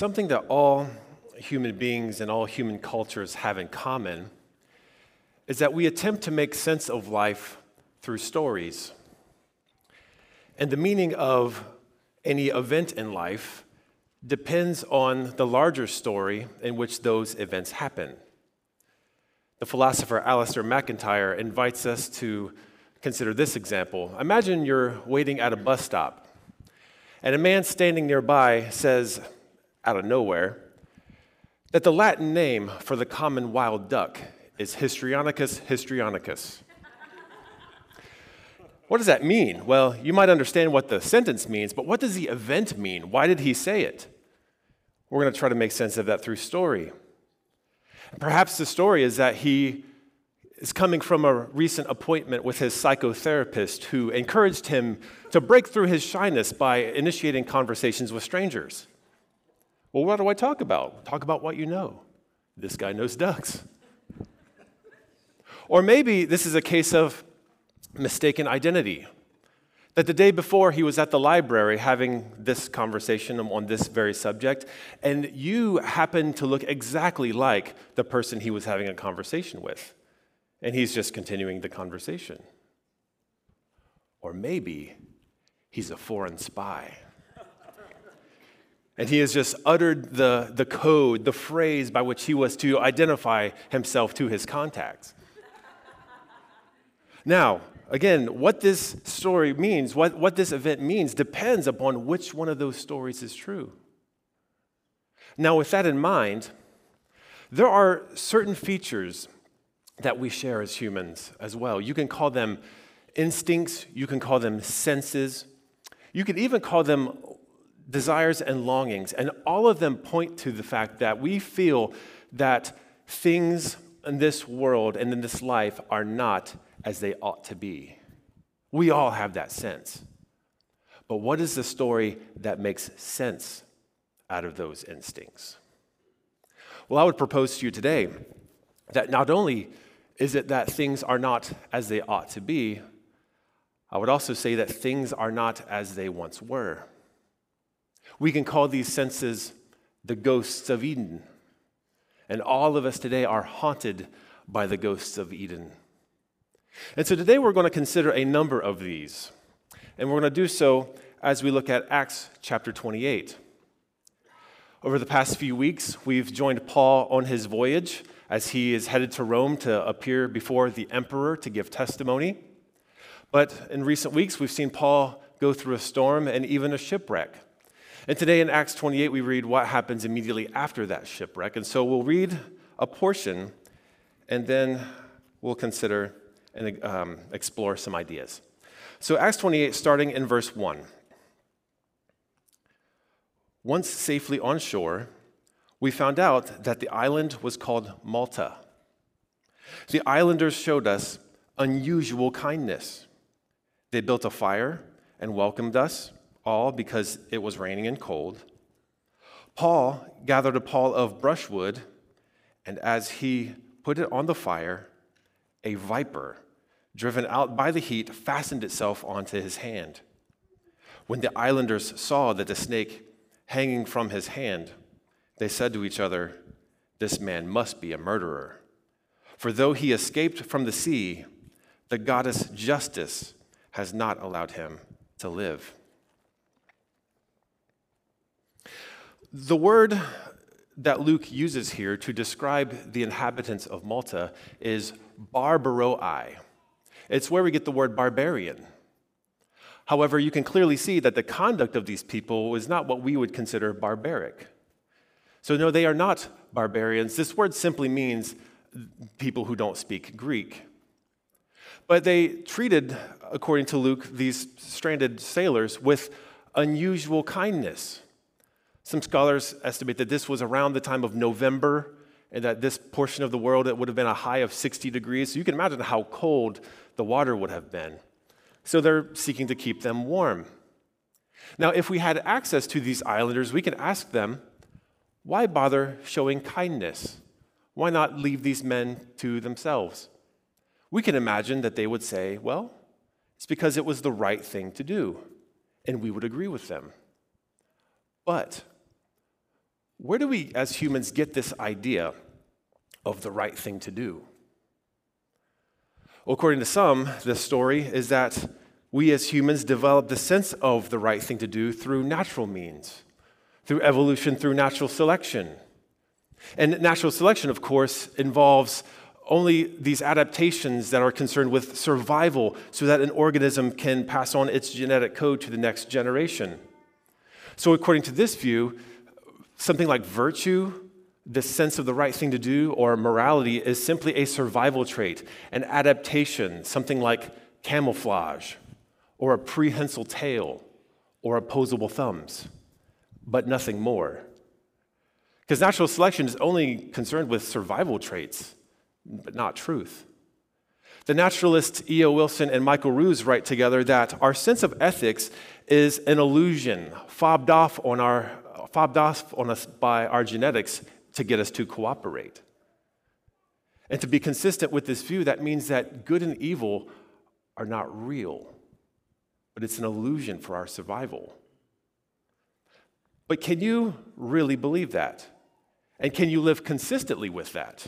Something that all human beings and all human cultures have in common is that we attempt to make sense of life through stories. And the meaning of any event in life depends on the larger story in which those events happen. The philosopher Alasdair MacIntyre invites us to consider this example. Imagine you're waiting at a bus stop, and a man standing nearby says, out of nowhere, that the Latin name for the common wild duck is Histrionicus histrionicus. what does that mean? Well, you might understand what the sentence means, but what does the event mean? Why did he say it? We're going to try to make sense of that through story. Perhaps the story is that he is coming from a recent appointment with his psychotherapist who encouraged him to break through his shyness by initiating conversations with strangers. Well, what do I talk about? Talk about what you know. This guy knows ducks. or maybe this is a case of mistaken identity. That the day before he was at the library having this conversation on this very subject, and you happen to look exactly like the person he was having a conversation with. And he's just continuing the conversation. Or maybe he's a foreign spy. And he has just uttered the, the code, the phrase by which he was to identify himself to his contacts. now, again, what this story means, what, what this event means, depends upon which one of those stories is true. Now, with that in mind, there are certain features that we share as humans as well. You can call them instincts, you can call them senses, you can even call them desires and longings. And all of them point to the fact that we feel that things in this world and in this life are not as they ought to be. We all have that sense. But what is the story that makes sense out of those instincts? Well, I would propose to you today that not only is it that things are not as they ought to be, I would also say that things are not as they once were. We can call these senses the ghosts of Eden. And all of us today are haunted by the ghosts of Eden. And so today we're going to consider a number of these. And we're going to do so as we look at Acts chapter 28. Over the past few weeks, we've joined Paul on his voyage as he is headed to Rome to appear before the emperor to give testimony. But in recent weeks, we've seen Paul go through a storm and even a shipwreck. And today in Acts 28, we read what happens immediately after that shipwreck. And so we'll read a portion and then we'll consider and um, explore some ideas. So, Acts 28, starting in verse 1. Once safely on shore, we found out that the island was called Malta. The islanders showed us unusual kindness. They built a fire and welcomed us all because it was raining and cold. Paul gathered a pile of brushwood, and as he put it on the fire, a viper, driven out by the heat, fastened itself onto his hand. When the islanders saw that the snake hanging from his hand, they said to each other, This man must be a murderer. For though he escaped from the sea, the goddess Justice has not allowed him to live. The word that Luke uses here to describe the inhabitants of Malta is barbaroi. It's where we get the word barbarian. However, you can clearly see that the conduct of these people is not what we would consider barbaric. So, no, they are not barbarians. This word simply means people who don't speak Greek. But they treated, according to Luke, these stranded sailors with unusual kindness. Some scholars estimate that this was around the time of November and that this portion of the world it would have been a high of 60 degrees. So you can imagine how cold the water would have been. So they're seeking to keep them warm. Now, if we had access to these islanders, we could ask them, why bother showing kindness? Why not leave these men to themselves? We can imagine that they would say, well, it's because it was the right thing to do, and we would agree with them. But where do we as humans get this idea of the right thing to do? Well, according to some, this story is that we as humans develop the sense of the right thing to do through natural means, through evolution, through natural selection. And natural selection, of course, involves only these adaptations that are concerned with survival so that an organism can pass on its genetic code to the next generation. So, according to this view, something like virtue, the sense of the right thing to do, or morality is simply a survival trait, an adaptation, something like camouflage, or a prehensile tail, or opposable thumbs, but nothing more. Because natural selection is only concerned with survival traits, but not truth. The naturalists E.O. Wilson and Michael Ruse write together that our sense of ethics is an illusion fobbed off on, our, fobbed off on us by our genetics to get us to cooperate. And to be consistent with this view, that means that good and evil are not real, but it's an illusion for our survival. But can you really believe that? And can you live consistently with that?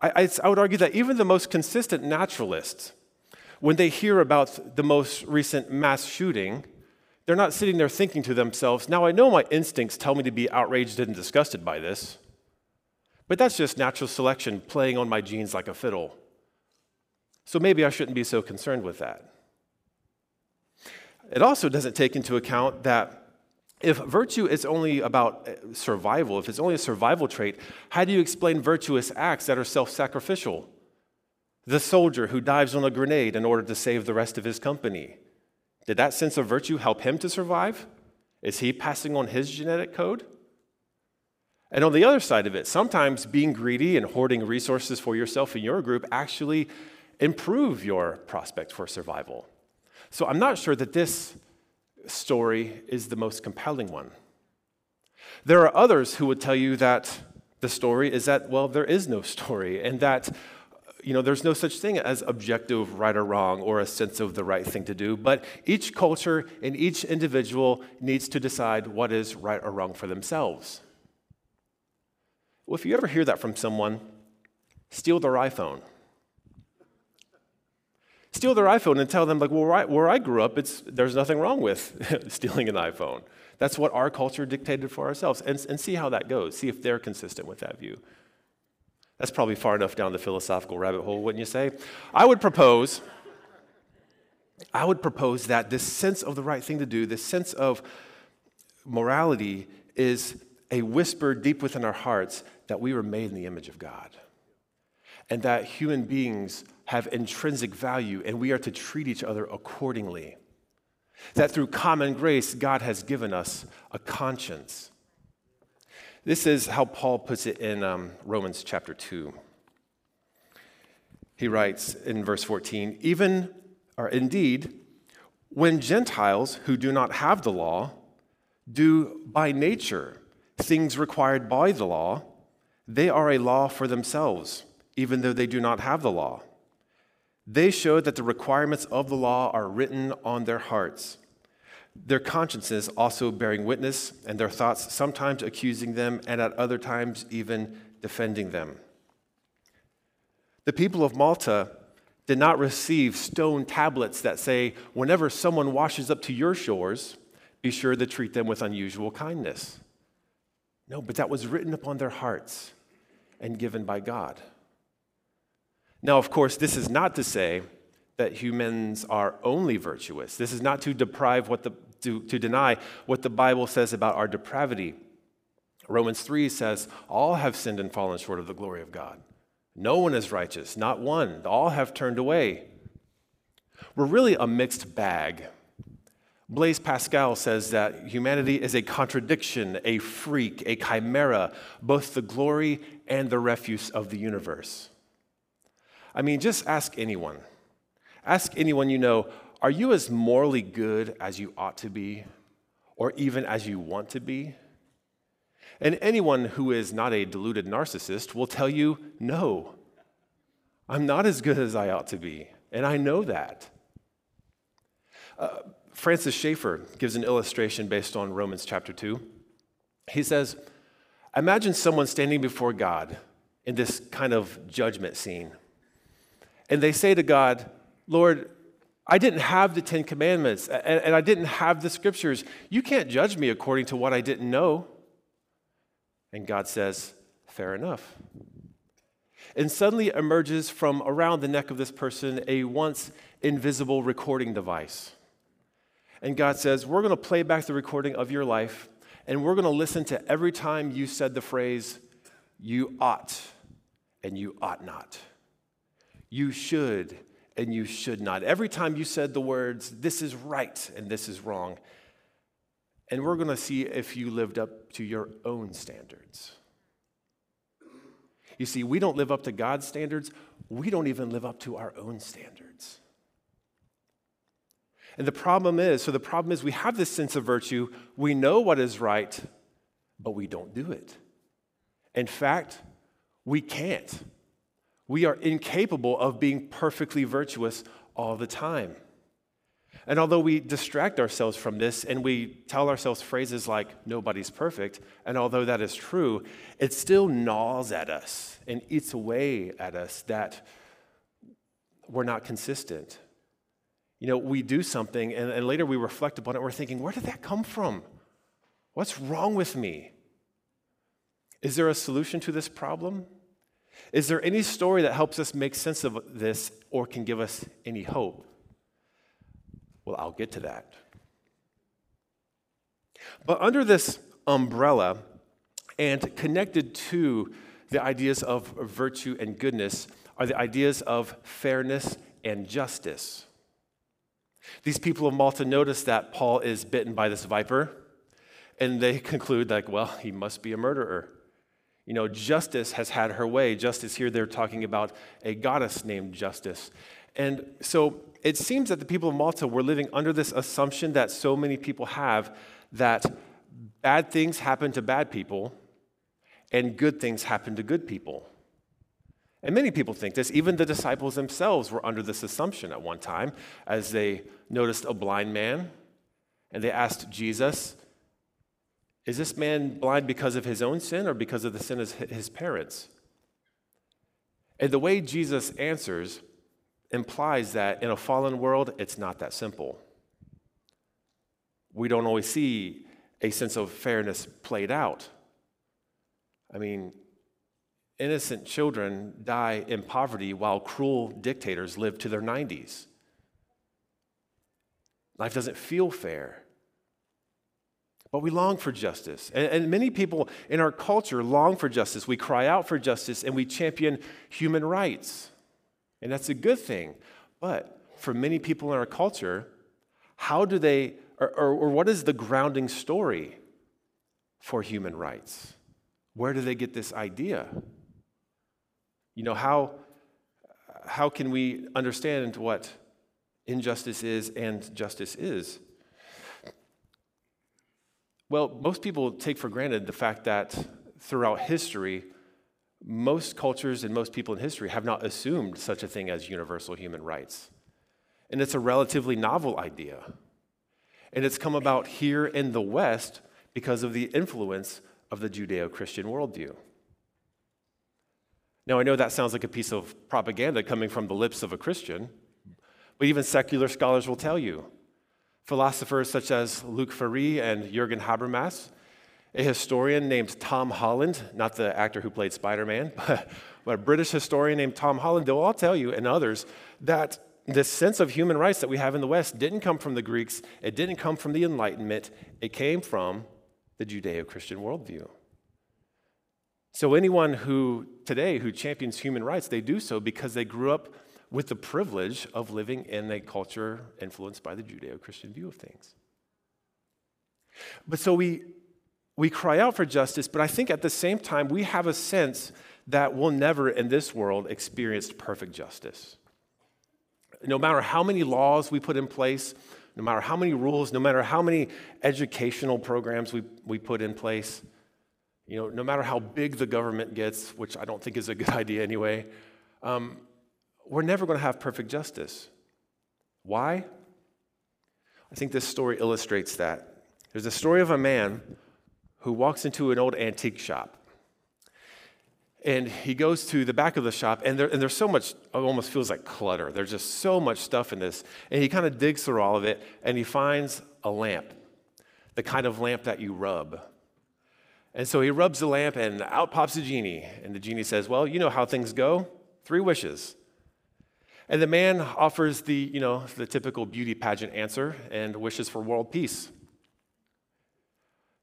I, I, I, would argue that even the most consistent naturalists, when they hear about the most recent mass shooting, they're not sitting there thinking to themselves, now I know my instincts tell me to be outraged and disgusted by this, but that's just natural selection playing on my genes like a fiddle. So maybe I shouldn't be so concerned with that. It also doesn't take into account that if virtue is only about uh, survival, if it's only a survival trait, how do you explain virtuous acts that are self sacrificial? The soldier who dives on a grenade in order to save the rest of his company. Did that sense of virtue help him to survive? Is he passing on his genetic code? And on the other side of it, sometimes being greedy and hoarding resources for yourself and your group actually improve your prospect for survival. So I'm not sure that this story is the most compelling one. There are others who would tell you that the story is that, well, there is no story, and that you know, there's no such thing as objective right or wrong or a sense of the right thing to do, but each culture and each individual needs to decide what is right or wrong for themselves. Well, if you ever hear that from someone, steal their iPhone steal their iPhone and tell them, like, well, where I, where I grew up, it's, there's nothing wrong with stealing an iPhone. That's what our culture dictated for ourselves. And, and see how that goes. See if they're consistent with that view. That's probably far enough down the philosophical rabbit hole, wouldn't you say? I would propose, I would propose that this sense of the right thing to do, this sense of morality, is a whisper deep within our hearts that we were made in the image of God. And that human beings have intrinsic value, and we are to treat each other accordingly. That through common grace, God has given us a conscience. This is how Paul puts it in um, Romans chapter 2. He writes in verse 14, even, or indeed, when Gentiles who do not have the law do by nature things required by the law, they are a law for themselves, even though they do not have the law. They show that the requirements of the law are written on their hearts, their consciences also bearing witness, and their thoughts sometimes accusing them, and at other times even defending them. The people of Malta did not receive stone tablets that say, whenever someone washes up to your shores, be sure to treat them with unusual kindness. No, but that was written upon their hearts and given by God. Now, of course, this is not to say that humans are only virtuous. This is not to deprive what the to, to deny what the Bible says about our depravity. Romans 3 says, All have sinned and fallen short of the glory of God. No one is righteous, not one. All have turned away. We're really a mixed bag. Blaise Pascal says that humanity is a contradiction, a freak, a chimera, both the glory and the refuse of the universe. I mean, just ask anyone. Ask anyone you know, are you as morally good as you ought to be, or even as you want to be? And anyone who is not a deluded narcissist will tell you, no, I'm not as good as I ought to be, and I know that. Uh, Francis Schaeffer gives an illustration based on Romans chapter 2. He says, Imagine someone standing before God in this kind of judgment scene. And they say to God, Lord, I didn't have the Ten Commandments and, and I didn't have the scriptures. You can't judge me according to what I didn't know. And God says, Fair enough. And suddenly emerges from around the neck of this person a once invisible recording device. And God says, We're going to play back the recording of your life, and we're going to listen to every time you said the phrase, You ought and you ought not. You should and you should not. Every time you said the words, This is right and this is wrong. And we're going to see if you lived up to your own standards. You see, we don't live up to God's standards, we don't even live up to our own standards. And the problem is so the problem is we have this sense of virtue, we know what is right, but we don't do it. In fact, we can't. We are incapable of being perfectly virtuous all the time. And although we distract ourselves from this and we tell ourselves phrases like, nobody's perfect, and although that is true, it still gnaws at us and eats away at us that we're not consistent. You know, we do something and, and later we reflect upon it we're thinking, where did that come from? What's wrong with me? Is there a solution to this problem? Is there any story that helps us make sense of this or can give us any hope? Well, I'll get to that. But under this umbrella and connected to the ideas of virtue and goodness are the ideas of fairness and justice. These people of Malta notice that Paul is bitten by this viper, and they conclude, like, well, he must be a murderer. You know, justice has had her way. Justice here, they're talking about a goddess named Justice. And so it seems that the people of Malta were living under this assumption that so many people have that bad things happen to bad people and good things happen to good people. And many people think this. Even the disciples themselves were under this assumption at one time as they noticed a blind man and they asked Jesus, is this man blind because of his own sin or because of the sin of his parents? And the way Jesus answers implies that in a fallen world, it's not that simple. We don't always see a sense of fairness played out. I mean, innocent children die in poverty while cruel dictators live to their 90s. Life doesn't feel fair. But we long for justice. And, and, many people in our culture long for justice. We cry out for justice and we champion human rights. And that's a good thing. But for many people in our culture, how do they, or, or, or what is the grounding story for human rights? Where do they get this idea? You know, how, how can we understand what injustice is and justice is? Well, most people take for granted the fact that throughout history, most cultures and most people in history have not assumed such a thing as universal human rights. And it's a relatively novel idea. And it's come about here in the West because of the influence of the Judeo Christian worldview. Now, I know that sounds like a piece of propaganda coming from the lips of a Christian, but even secular scholars will tell you Philosophers such as Luc Ferry and Jürgen Habermas, a historian named Tom Holland, not the actor who played Spider Man, but, but a British historian named Tom Holland, they'll all tell you, and others, that this sense of human rights that we have in the West didn't come from the Greeks, it didn't come from the Enlightenment, it came from the Judeo Christian worldview. So, anyone who today who champions human rights, they do so because they grew up with the privilege of living in a culture influenced by the Judeo Christian view of things. But so we, we cry out for justice, but I think at the same time, we have a sense that we'll never in this world experience perfect justice. No matter how many laws we put in place, no matter how many rules, no matter how many educational programs we, we put in place, you know, no matter how big the government gets, which I don't think is a good idea anyway, um, we're never going to have perfect justice. Why? I think this story illustrates that. There's a story of a man who walks into an old antique shop. And he goes to the back of the shop, and, there, and there's so much, it almost feels like clutter. There's just so much stuff in this. And he kind of digs through all of it, and he finds a lamp, the kind of lamp that you rub. And so he rubs the lamp, and out pops a genie. And the genie says, Well, you know how things go three wishes. And the man offers the, you know, the typical beauty pageant answer and wishes for world peace.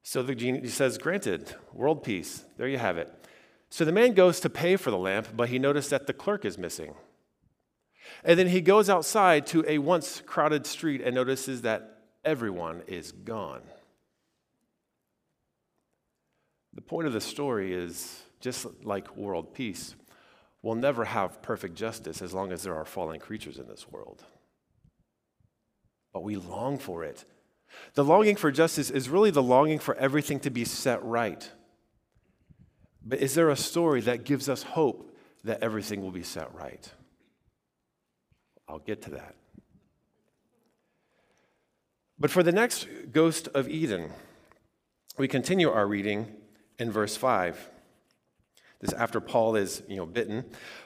So the genie says, Granted, world peace. There you have it. So the man goes to pay for the lamp, but he noticed that the clerk is missing. And then he goes outside to a once crowded street and notices that everyone is gone. The point of the story is just like world peace, we'll never have perfect justice as long as there are fallen creatures in this world. But we long for it. The longing for justice is really the longing for everything to be set right. But is there a story that gives us hope that everything will be set right? I'll get to that. But for the next ghost of Eden, we continue our reading in verse 5. This after Paul is, you know, bitten.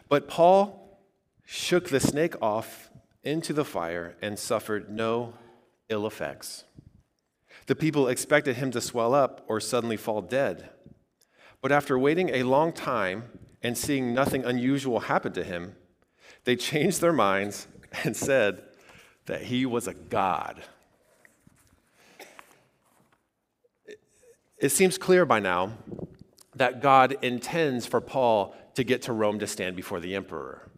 But Paul shook the snake off into the fire and suffered no ill effects. The people expected him to swell up or suddenly fall dead. But after waiting a long time and seeing nothing unusual happen to him, they changed their minds and said that he was a god. It seems clear by now that God intends for Paul to get to Rome to stand before the emperor.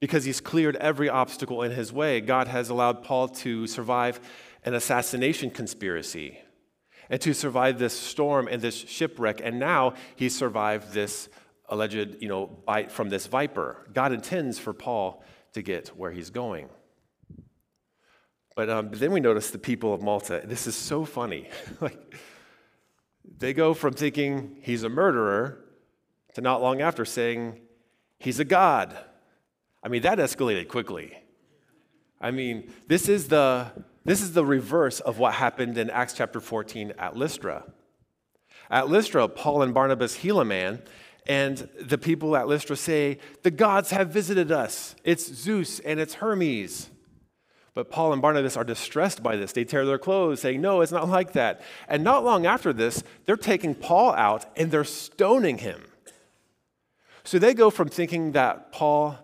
Because he's cleared every obstacle in his way, God has allowed Paul to survive an assassination conspiracy and to survive this storm and this shipwreck. And now he survived this alleged, you know, bite from this viper. God intends for Paul to get where he's going. But, um, then we notice the people of Malta. This is so funny. like, they go from thinking he's a murderer to not long after saying he's a god. I mean, that escalated quickly. I mean, this is the this is the reverse of what happened in Acts chapter 14 at Lystra. At Lystra, Paul and Barnabas heal a man, and the people at Lystra say, The gods have visited us. It's Zeus and it's Hermes. But Paul and Barnabas are distressed by this. They tear their clothes, saying, No, it's not like that. And not long after this, they're taking Paul out and they're stoning him. So they go from thinking that Paul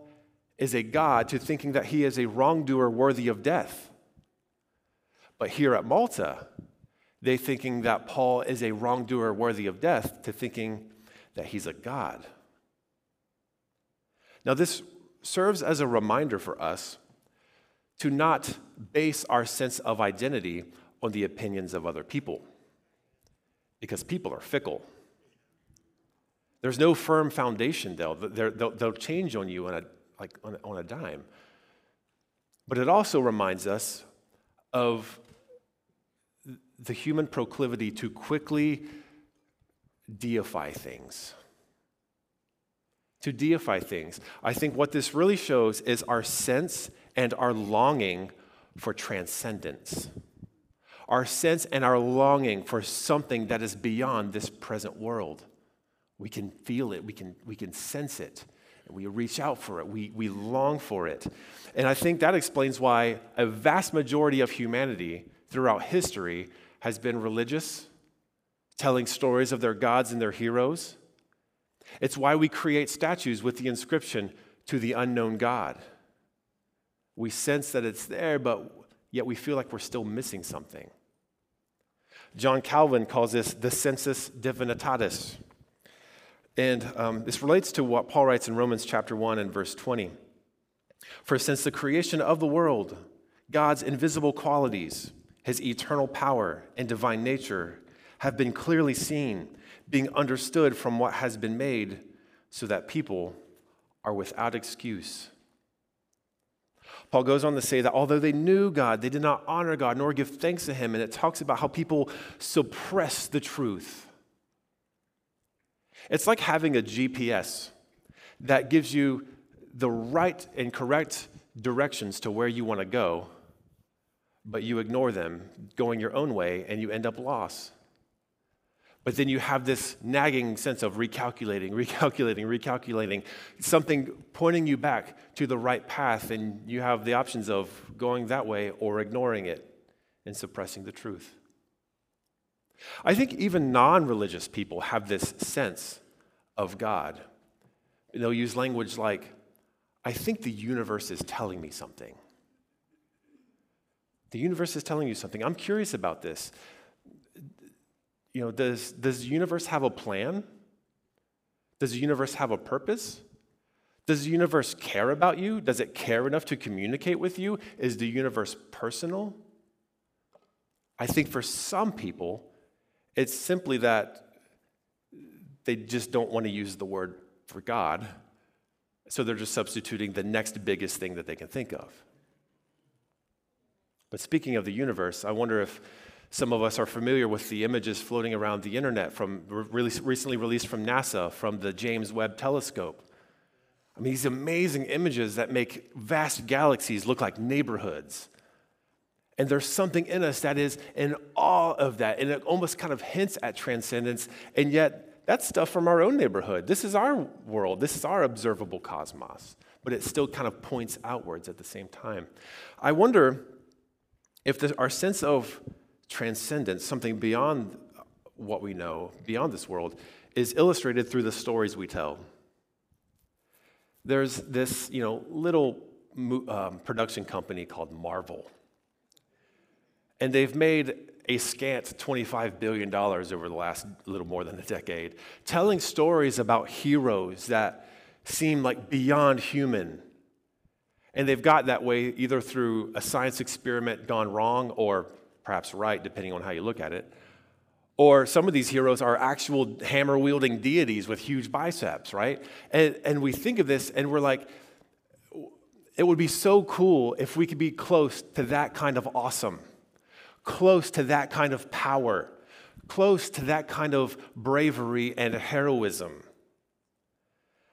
is a god to thinking that he is a wrongdoer worthy of death. But here at Malta, they thinking that Paul is a wrongdoer worthy of death to thinking that he's a God. Now, this serves as a reminder for us to not base our sense of identity on the opinions of other people, because people are fickle. There's no firm foundation, they'll, they'll, they'll change on you on a, like on, on a dime. But it also reminds us of the human proclivity to quickly deify things. To deify things. I think what this really shows is our sense and our longing for transcendence. Our sense and our longing for something that is beyond this present world. We can feel it, we can, we can sense it, and we reach out for it, we, we long for it. And I think that explains why a vast majority of humanity throughout history has been religious, telling stories of their gods and their heroes. It's why we create statues with the inscription, to the unknown God. We sense that it's there, but yet we feel like we're still missing something. John Calvin calls this the sensus divinitatis. And um, this relates to what Paul writes in Romans chapter 1 and verse 20. For since the creation of the world, God's invisible qualities, his eternal power and divine nature have been clearly seen, being understood from what has been made, so that people are without excuse. Paul goes on to say that although they knew God, they did not honor God nor give thanks to Him. And it talks about how people suppress the truth. It's like having a GPS that gives you the right and correct directions to where you want to go, but you ignore them, going your own way, and you end up lost. But then you have this nagging sense of recalculating, recalculating, recalculating, something pointing you back to the right path, and you have the options of going that way or ignoring it and suppressing the truth. I think even non religious people have this sense of God. They'll use language like, I think the universe is telling me something. The universe is telling you something. I'm curious about this. You know, does, does the universe have a plan? Does the universe have a purpose? Does the universe care about you? Does it care enough to communicate with you? Is the universe personal? I think for some people, it's simply that they just don't want to use the word for God, so they're just substituting the next biggest thing that they can think of. But speaking of the universe, I wonder if some of us are familiar with the images floating around the internet from really recently released from NASA from the James Webb Telescope. I mean, these amazing images that make vast galaxies look like neighborhoods. And there's something in us that is in awe of that, and it almost kind of hints at transcendence, and yet that's stuff from our own neighborhood. This is our world, this is our observable cosmos, but it still kind of points outwards at the same time. I wonder if our sense of transcendence, something beyond what we know, beyond this world, is illustrated through the stories we tell. There's this, you know, little um, production company called Marvel, and they've made a scant $25 billion over the last little more than a decade, telling stories about heroes that seem like beyond human. And they've got that way either through a science experiment gone wrong or perhaps right, depending on how you look at it. Or some of these heroes are actual hammer wielding deities with huge biceps, right? And, and we think of this and we're like, it would be so cool if we could be close to that kind of awesome, close to that kind of power, close to that kind of bravery and heroism.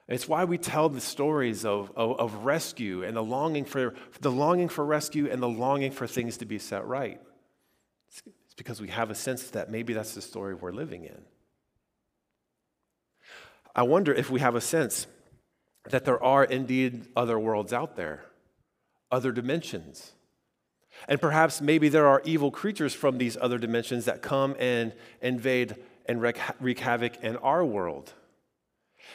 It's why we tell the stories of, of, of, rescue and the longing for the longing for rescue and the longing for things to be set right. It's, because we have a sense that maybe that's the story we're living in. I wonder if we have a sense that there are indeed other worlds out there, other dimensions. And perhaps maybe there are evil creatures from these other dimensions that come and invade and wreak havoc in our world.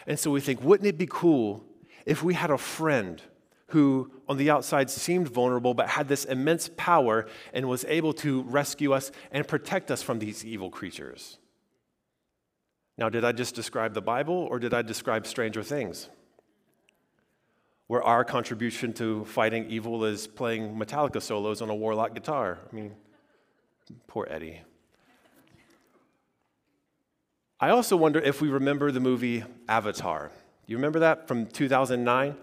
And so we think, wouldn't it be cool if we had a friend who on the outside seemed vulnerable but had this immense power and was able to rescue us and protect us from these evil creatures? Now, did I just describe the Bible or did I describe Stranger Things? Where our contribution to fighting evil is playing Metallica solos on a warlock guitar. I mean, poor Eddie. I also wonder if we remember the movie Avatar. You remember that from 2009?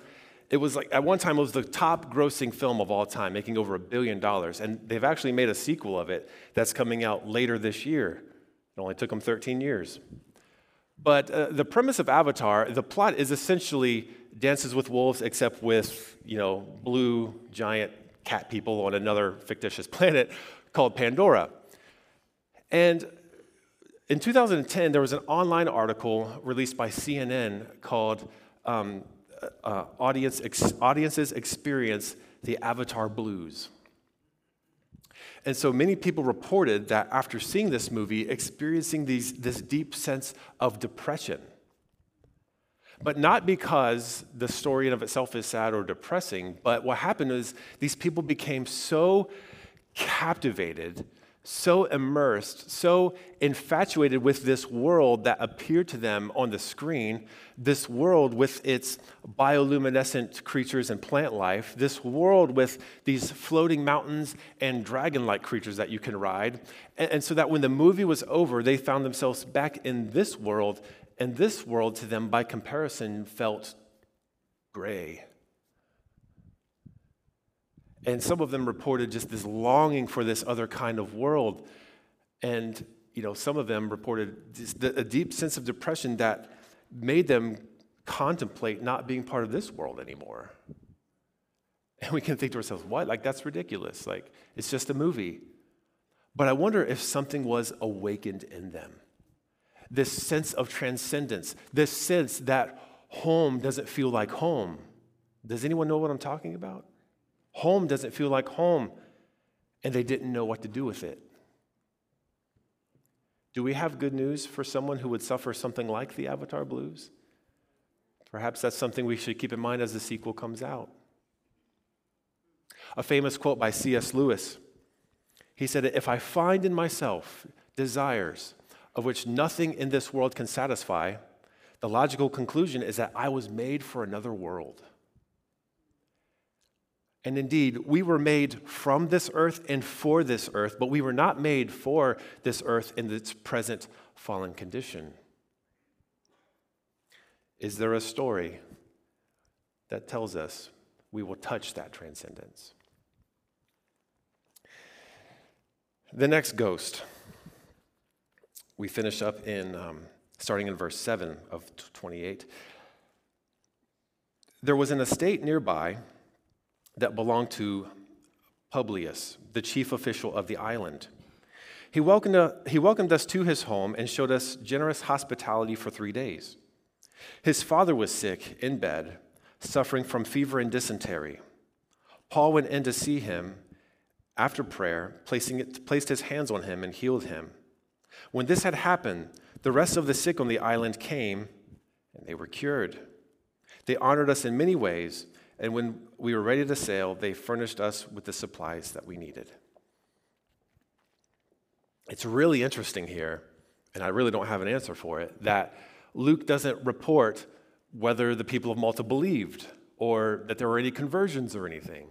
It was like, at one time, it was the top grossing film of all time, making over a billion dollars. And they've actually made a sequel of it that's coming out later this year. It only took them 13 years. But uh, the premise of Avatar, the plot is essentially Dances with Wolves, except with, you know, blue giant cat people on another fictitious planet called Pandora. And in 2010, there was an online article released by CNN called um, uh, Audience Ex- Audiences Experience the Avatar Blues. And so many people reported that after seeing this movie, experiencing these, this deep sense of depression. But not because the story in of itself is sad or depressing, but what happened is these people became so captivated so immersed, so infatuated with this world that appeared to them on the screen, this world with its bioluminescent creatures and plant life, this world with these floating mountains and dragon like creatures that you can ride. And, and, so that when the movie was over, they found themselves back in this world, and this world to them, by comparison, felt gray and some of them reported just this longing for this other kind of world. And, you know, some of them reported a deep sense of depression that made them contemplate not being part of this world anymore. And we can think to ourselves, what? Like, that's ridiculous. Like, it's just a movie. But I wonder if something was awakened in them. this sense of transcendence, this sense that home doesn't feel like home. Does anyone know what I'm talking about? Home doesn't feel like home, and they didn't know what to do with it. Do we have good news for someone who would suffer something like the Avatar Blues? Perhaps that's something we should keep in mind as the sequel comes out. A famous quote by C.S. Lewis he said, If I find in myself desires of which nothing in this world can satisfy, the logical conclusion is that I was made for another world. And indeed, we were made from this earth and for this earth, but we were not made for this earth in its present fallen condition. Is there a story that tells us we will touch that transcendence? The next ghost, we finish up in um, starting in verse 7 of 28. There was an estate nearby that belonged to Publius, the chief official of the island. He welcomed, uh, he welcomed us to his home and showed us generous hospitality for three days. His father was sick in bed, suffering from fever and dysentery. Paul went in to see him after prayer, placing it, placed his hands on him and healed him. When this had happened, the rest of the sick on the island came and they were cured. They honored us in many ways and when we were ready to sail, they furnished us with the supplies that we needed. It's really interesting here, and I really don't have an answer for it, that Luke doesn't report whether the people of Malta believed or that there were any conversions or anything.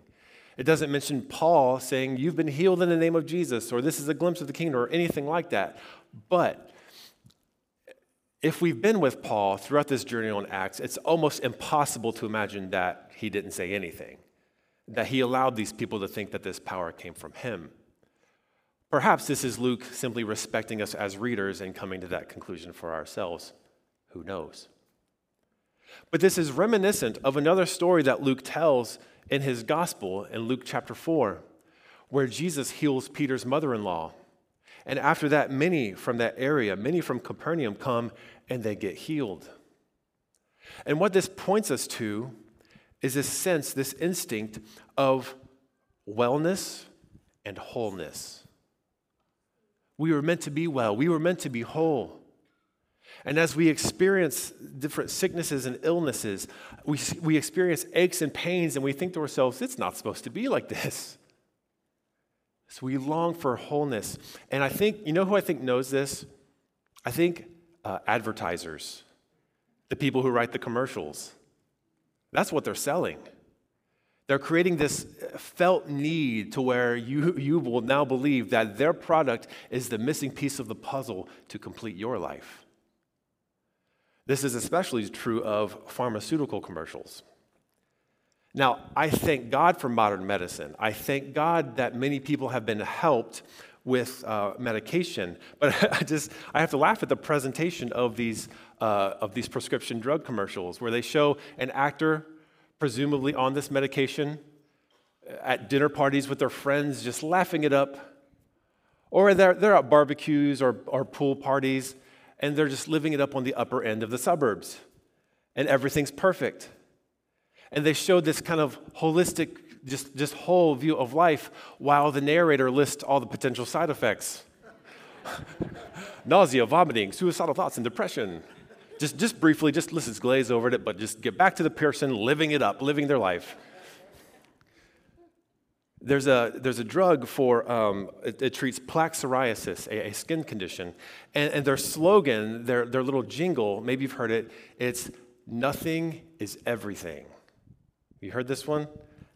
It doesn't mention Paul saying, You've been healed in the name of Jesus, or this is a glimpse of the kingdom, or anything like that. But if we've been with Paul throughout this journey on Acts, it's almost impossible to imagine that he didn't say anything, that he allowed these people to think that this power came from him. Perhaps this is Luke simply respecting us as readers and coming to that conclusion for ourselves. Who knows? But this is reminiscent of another story that Luke tells in his gospel in Luke chapter 4, where Jesus heals Peter's mother in law. And after that, many from that area, many from Capernaum come and they get healed. And what this points us to is this sense, this instinct of wellness and wholeness. We were meant to be well, we were meant to be whole. And as we experience different sicknesses and illnesses, we, we experience aches and pains, and we think to ourselves, it's not supposed to be like this. So we long for wholeness. And I think, you know who I think knows this? I think uh, advertisers, the people who write the commercials. That's what they're selling. They're creating this felt need to where you, you will now believe that their product is the missing piece of the puzzle to complete your life. This is especially true of pharmaceutical commercials. Now, I thank God for modern medicine. I thank God that many people have been helped with uh, medication. But I just I have to laugh at the presentation of these uh, of these prescription drug commercials where they show an actor presumably on this medication at dinner parties with their friends, just laughing it up. Or they're, they're at barbecues or, or pool parties and they're just living it up on the upper end of the suburbs. And everything's perfect. And they show this kind of holistic just, just whole view of life while the narrator lists all the potential side effects nausea, vomiting, suicidal thoughts, and depression. Just, just briefly, just let's glaze over it, but just get back to the person living it up, living their life. There's a, there's a drug for, um, it, it, treats plaque psoriasis, a, a skin condition. And, and, their slogan, their, their little jingle, maybe you've heard it, it's nothing is everything. You heard this one?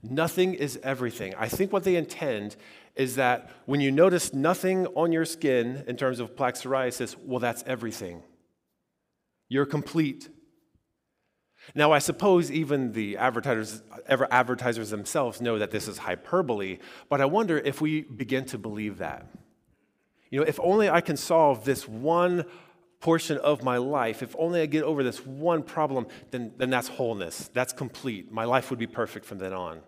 Nothing is everything. I think what they intend is that when you notice nothing on your skin in terms of plaque psoriasis, well, that's everything. You're complete. Now, I suppose even the advertisers, advertisers themselves know that this is hyperbole, but I wonder if we begin to believe that. You know, if only I can solve this one portion of my life, if only I get over this one problem, then, then that's wholeness. That's complete. My life would be perfect from then on.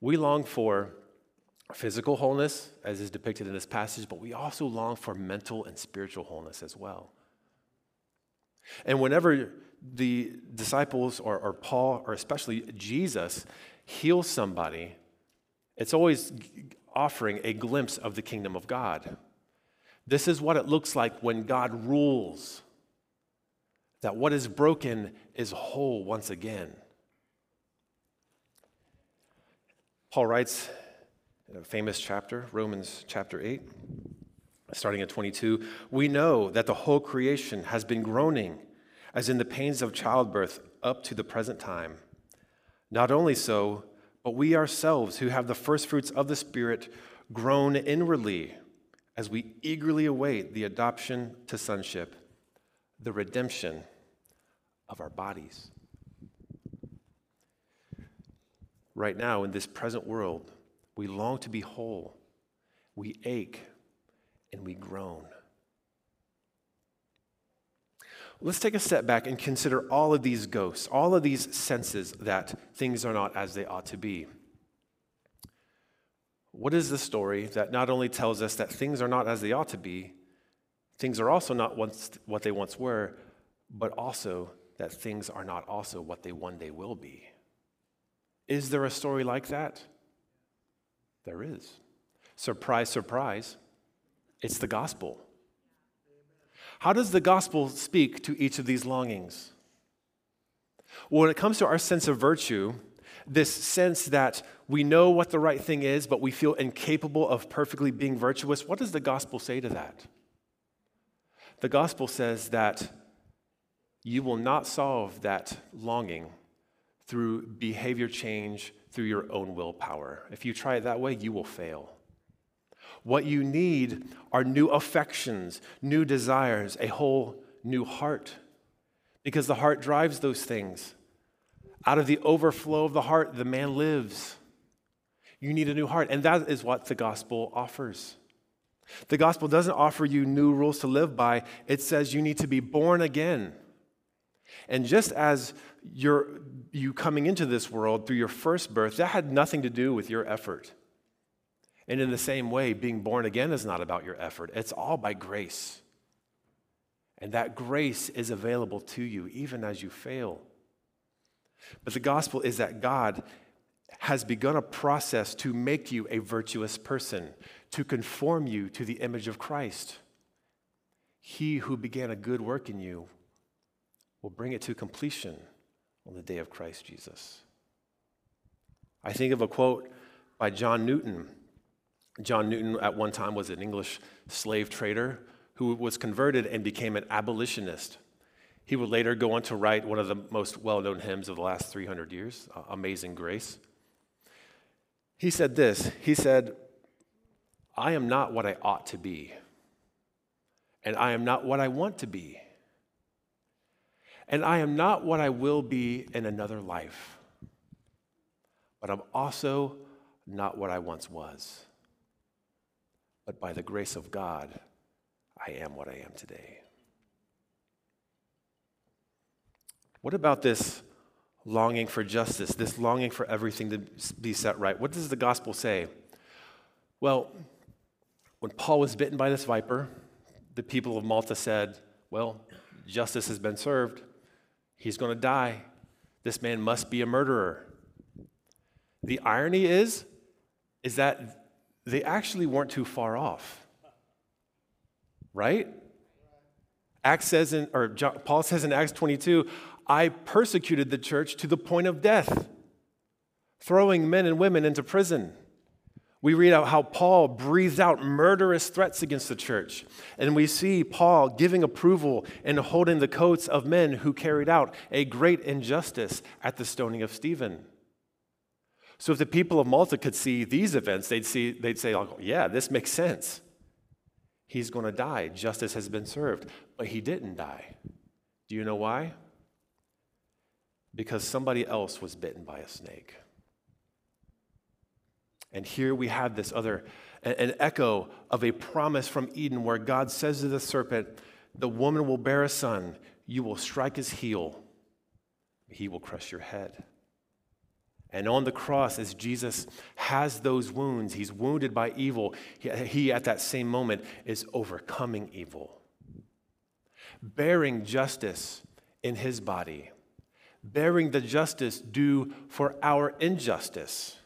We long for physical wholeness, as is depicted in this passage, but we also long for mental and spiritual wholeness as well. And whenever the disciples or, or Paul, or especially Jesus, heals somebody, it's always offering a glimpse of the kingdom of God. This is what it looks like when God rules, that what is broken is whole once again. Paul writes in a famous chapter, Romans chapter 8, starting at 22 We know that the whole creation has been groaning as in the pains of childbirth up to the present time. Not only so, but we ourselves, who have the first fruits of the Spirit, groan inwardly as we eagerly await the adoption to sonship, the redemption of our bodies. Right now, in this present world, we long to be whole, we ache, and we groan. Let's take a step back and consider all of these ghosts, all of these senses that things are not as they ought to be. What is the story that not only tells us that things are not as they ought to be, things are also not once, what they once were, but also that things are not also what they one day will be? Is there a story like that? There is. Surprise, surprise, it's the gospel. How does the gospel speak to each of these longings? Well, when it comes to our sense of virtue, this sense that we know what the right thing is, but we feel incapable of perfectly being virtuous, what does the gospel say to that? The gospel says that you will not solve that longing through behavior change through your own willpower. If you try it that way, you will fail. What you need are new affections, new desires, a whole new heart. Because the heart drives those things. Out of the overflow of the heart, the man lives. You need a new heart. And that is what the gospel offers. The gospel doesn't offer you new rules to live by, it says you need to be born again. And just as you're, you coming into this world through your first birth, that had nothing to do with your effort. And in the same way, being born again is not about your effort, it's all by grace. And that grace is available to you even as you fail. But the gospel is that God has begun a process to make you a virtuous person, to conform you to the image of Christ. He who began a good work in you will bring it to completion on the day of Christ Jesus. I think of a quote by John Newton John Newton, at one time, was an English slave trader who was converted and became an abolitionist. He would later go on to write one of the most well known hymns of the last 300 years, Amazing Grace. He said this He said, I am not what I ought to be, and I am not what I want to be, and I am not what I will be in another life, but I'm also not what I once was but by the grace of God, I am what I am today. What about this longing for justice, this longing for everything to be set right? What does the gospel say? Well, when Paul was bitten by this viper, the people of Malta said, Well, justice has been served. He's going to die. This man must be a murderer. The irony is, is that they actually weren't too far off. Right? Acts says in, or John, Paul says in Acts 22, I persecuted the church to the point of death, throwing men and women into prison. We read out how Paul breathed out murderous threats against the church. And we see Paul giving approval and holding the coats of men who carried out a great injustice at the stoning of Stephen. So if the people of Malta could see these events, they'd, see, they'd say, oh, yeah, this makes sense. He's going to die. Justice has been served. But he didn't die. Do you know why? Because somebody else was bitten by a snake. And here we have this other, an echo of a promise from Eden where God says to the serpent, The woman will bear a son, you will strike his heel, he will crush your head. And on the cross, as Jesus has those wounds, he's wounded by evil, he, at that same moment is overcoming evil, bearing justice in his body, bearing the justice due for our injustice.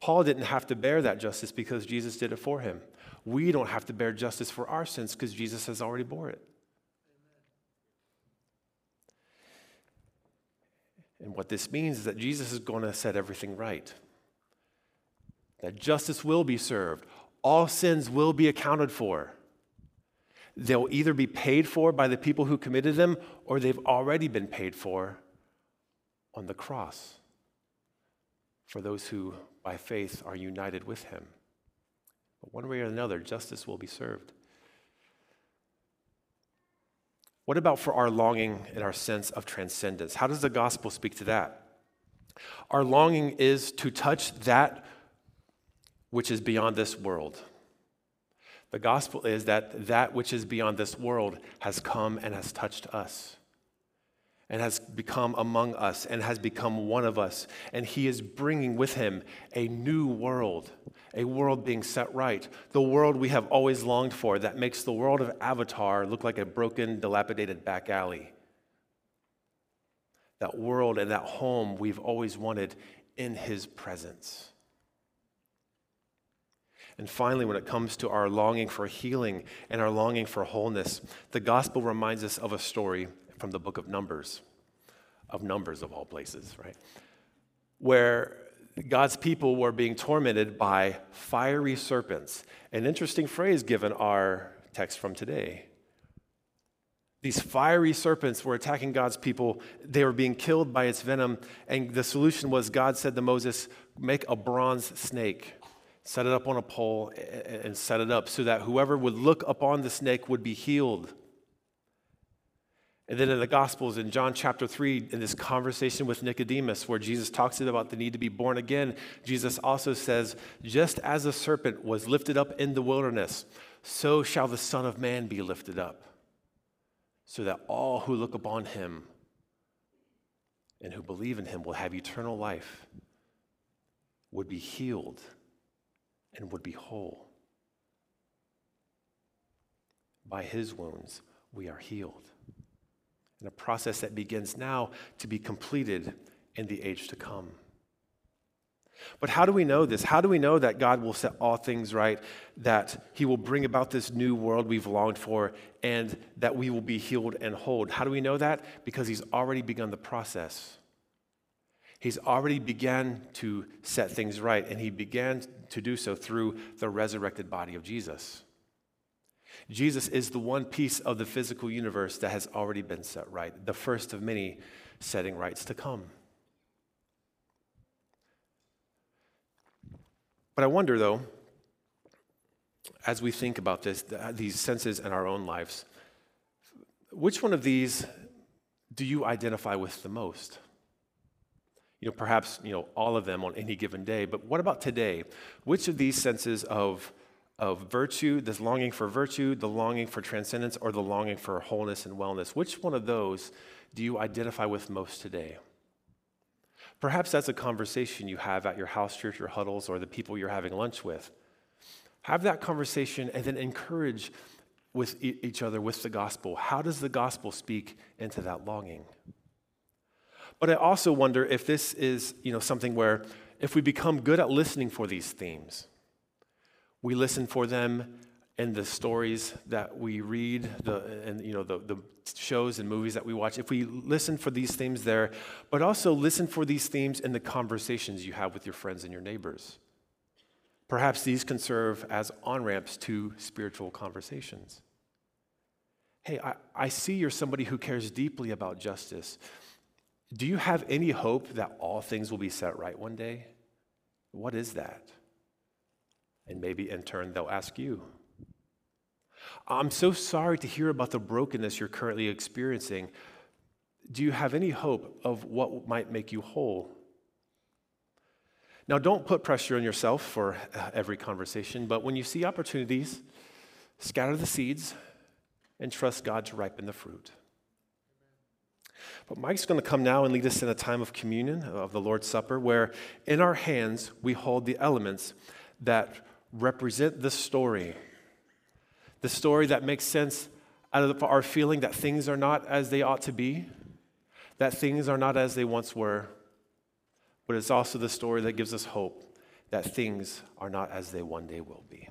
Paul didn't have to bear that justice because Jesus did it for him. We don't have to bear justice for our sins because Jesus has already bore it. And what this means is that Jesus is going to set everything right. That justice will be served, all sins will be accounted for. They'll either be paid for by the people who committed them or they've already been paid for on the cross for those who, by faith, are united with him. But one way or another, justice will be served. What about for our longing and our sense of transcendence? How does the gospel speak to that? Our longing is to touch that which is beyond this world. The gospel is that that which is beyond this world has come and has touched us and has become among us and has become one of us. And he is bringing with him a new world, a world being set right, the world we have always longed for that makes the world of Avatar look like a broken, dilapidated back alley. That world and that home we've always wanted in his presence. And finally, when it comes to our longing for healing and our longing for wholeness, the gospel reminds us of a story from the book of Numbers, of Numbers of all places, right? Where God's people were being tormented by fiery serpents. An interesting phrase given our text from today. These fiery serpents were attacking God's people. They were being killed by its venom. And the solution was God said to Moses, Make a bronze snake, set it up on a pole, and set it up so that whoever would look upon the snake would be healed. And then in the Gospels, in John chapter 3, in this conversation with Nicodemus, where Jesus talks about the need to be born again, Jesus also says, Just as a serpent was lifted up in the wilderness, so shall the Son of Man be lifted up, so that all who look upon him and who believe in him will have eternal life, would be healed, and would be whole. By his wounds, we are healed and a process that begins now to be completed in the age to come. But how do we know this? How do we know that God will set all things right, that He will bring about this new world we've longed for, and that we will be healed and whole? How do we know that? Because He's already begun the process. He's already began to set things right, and He began to do so through the resurrected body of Jesus. Jesus is the one piece of the physical universe that has already been set right, the first of many setting rights to come. But I wonder, though, as we think about this, uh, these senses in our own lives, which one of these do you identify with the most? You know, perhaps, you know, all of them on any given day, but what about today? Which of these senses of of virtue, this longing for virtue, the longing for transcendence, or the longing for wholeness and wellness? Which one of those do you identify with most today? Perhaps that's a conversation you have at your house church or huddles or the people you're having lunch with. Have that conversation and then encourage with each other with the gospel. How does the gospel speak into that longing? But I also wonder if this is, you know, something where if we become good at listening for these themes, we listen for them in the stories that we read, the, and you know the, the shows and movies that we watch. If we listen for these themes there, but also listen for these themes in the conversations you have with your friends and your neighbors. Perhaps these can serve as on ramps to spiritual conversations. Hey, I, I see you're somebody who cares deeply about justice. Do you have any hope that all things will be set right one day? What is that? And maybe in turn, they'll ask you. I'm so sorry to hear about the brokenness you're currently experiencing. Do you have any hope of what might make you whole? Now, don't put pressure on yourself for uh, every conversation, but when you see opportunities, scatter the seeds and trust God to ripen the fruit. But Mike's going to come now and lead us in a time of communion uh, of the Lord's Supper, where in our hands we hold the elements that represent the story. The story that makes sense out of our feeling that things are not as they ought to be, that things are not as they once were. But it's also the story that gives us hope that things are not as they one day will be.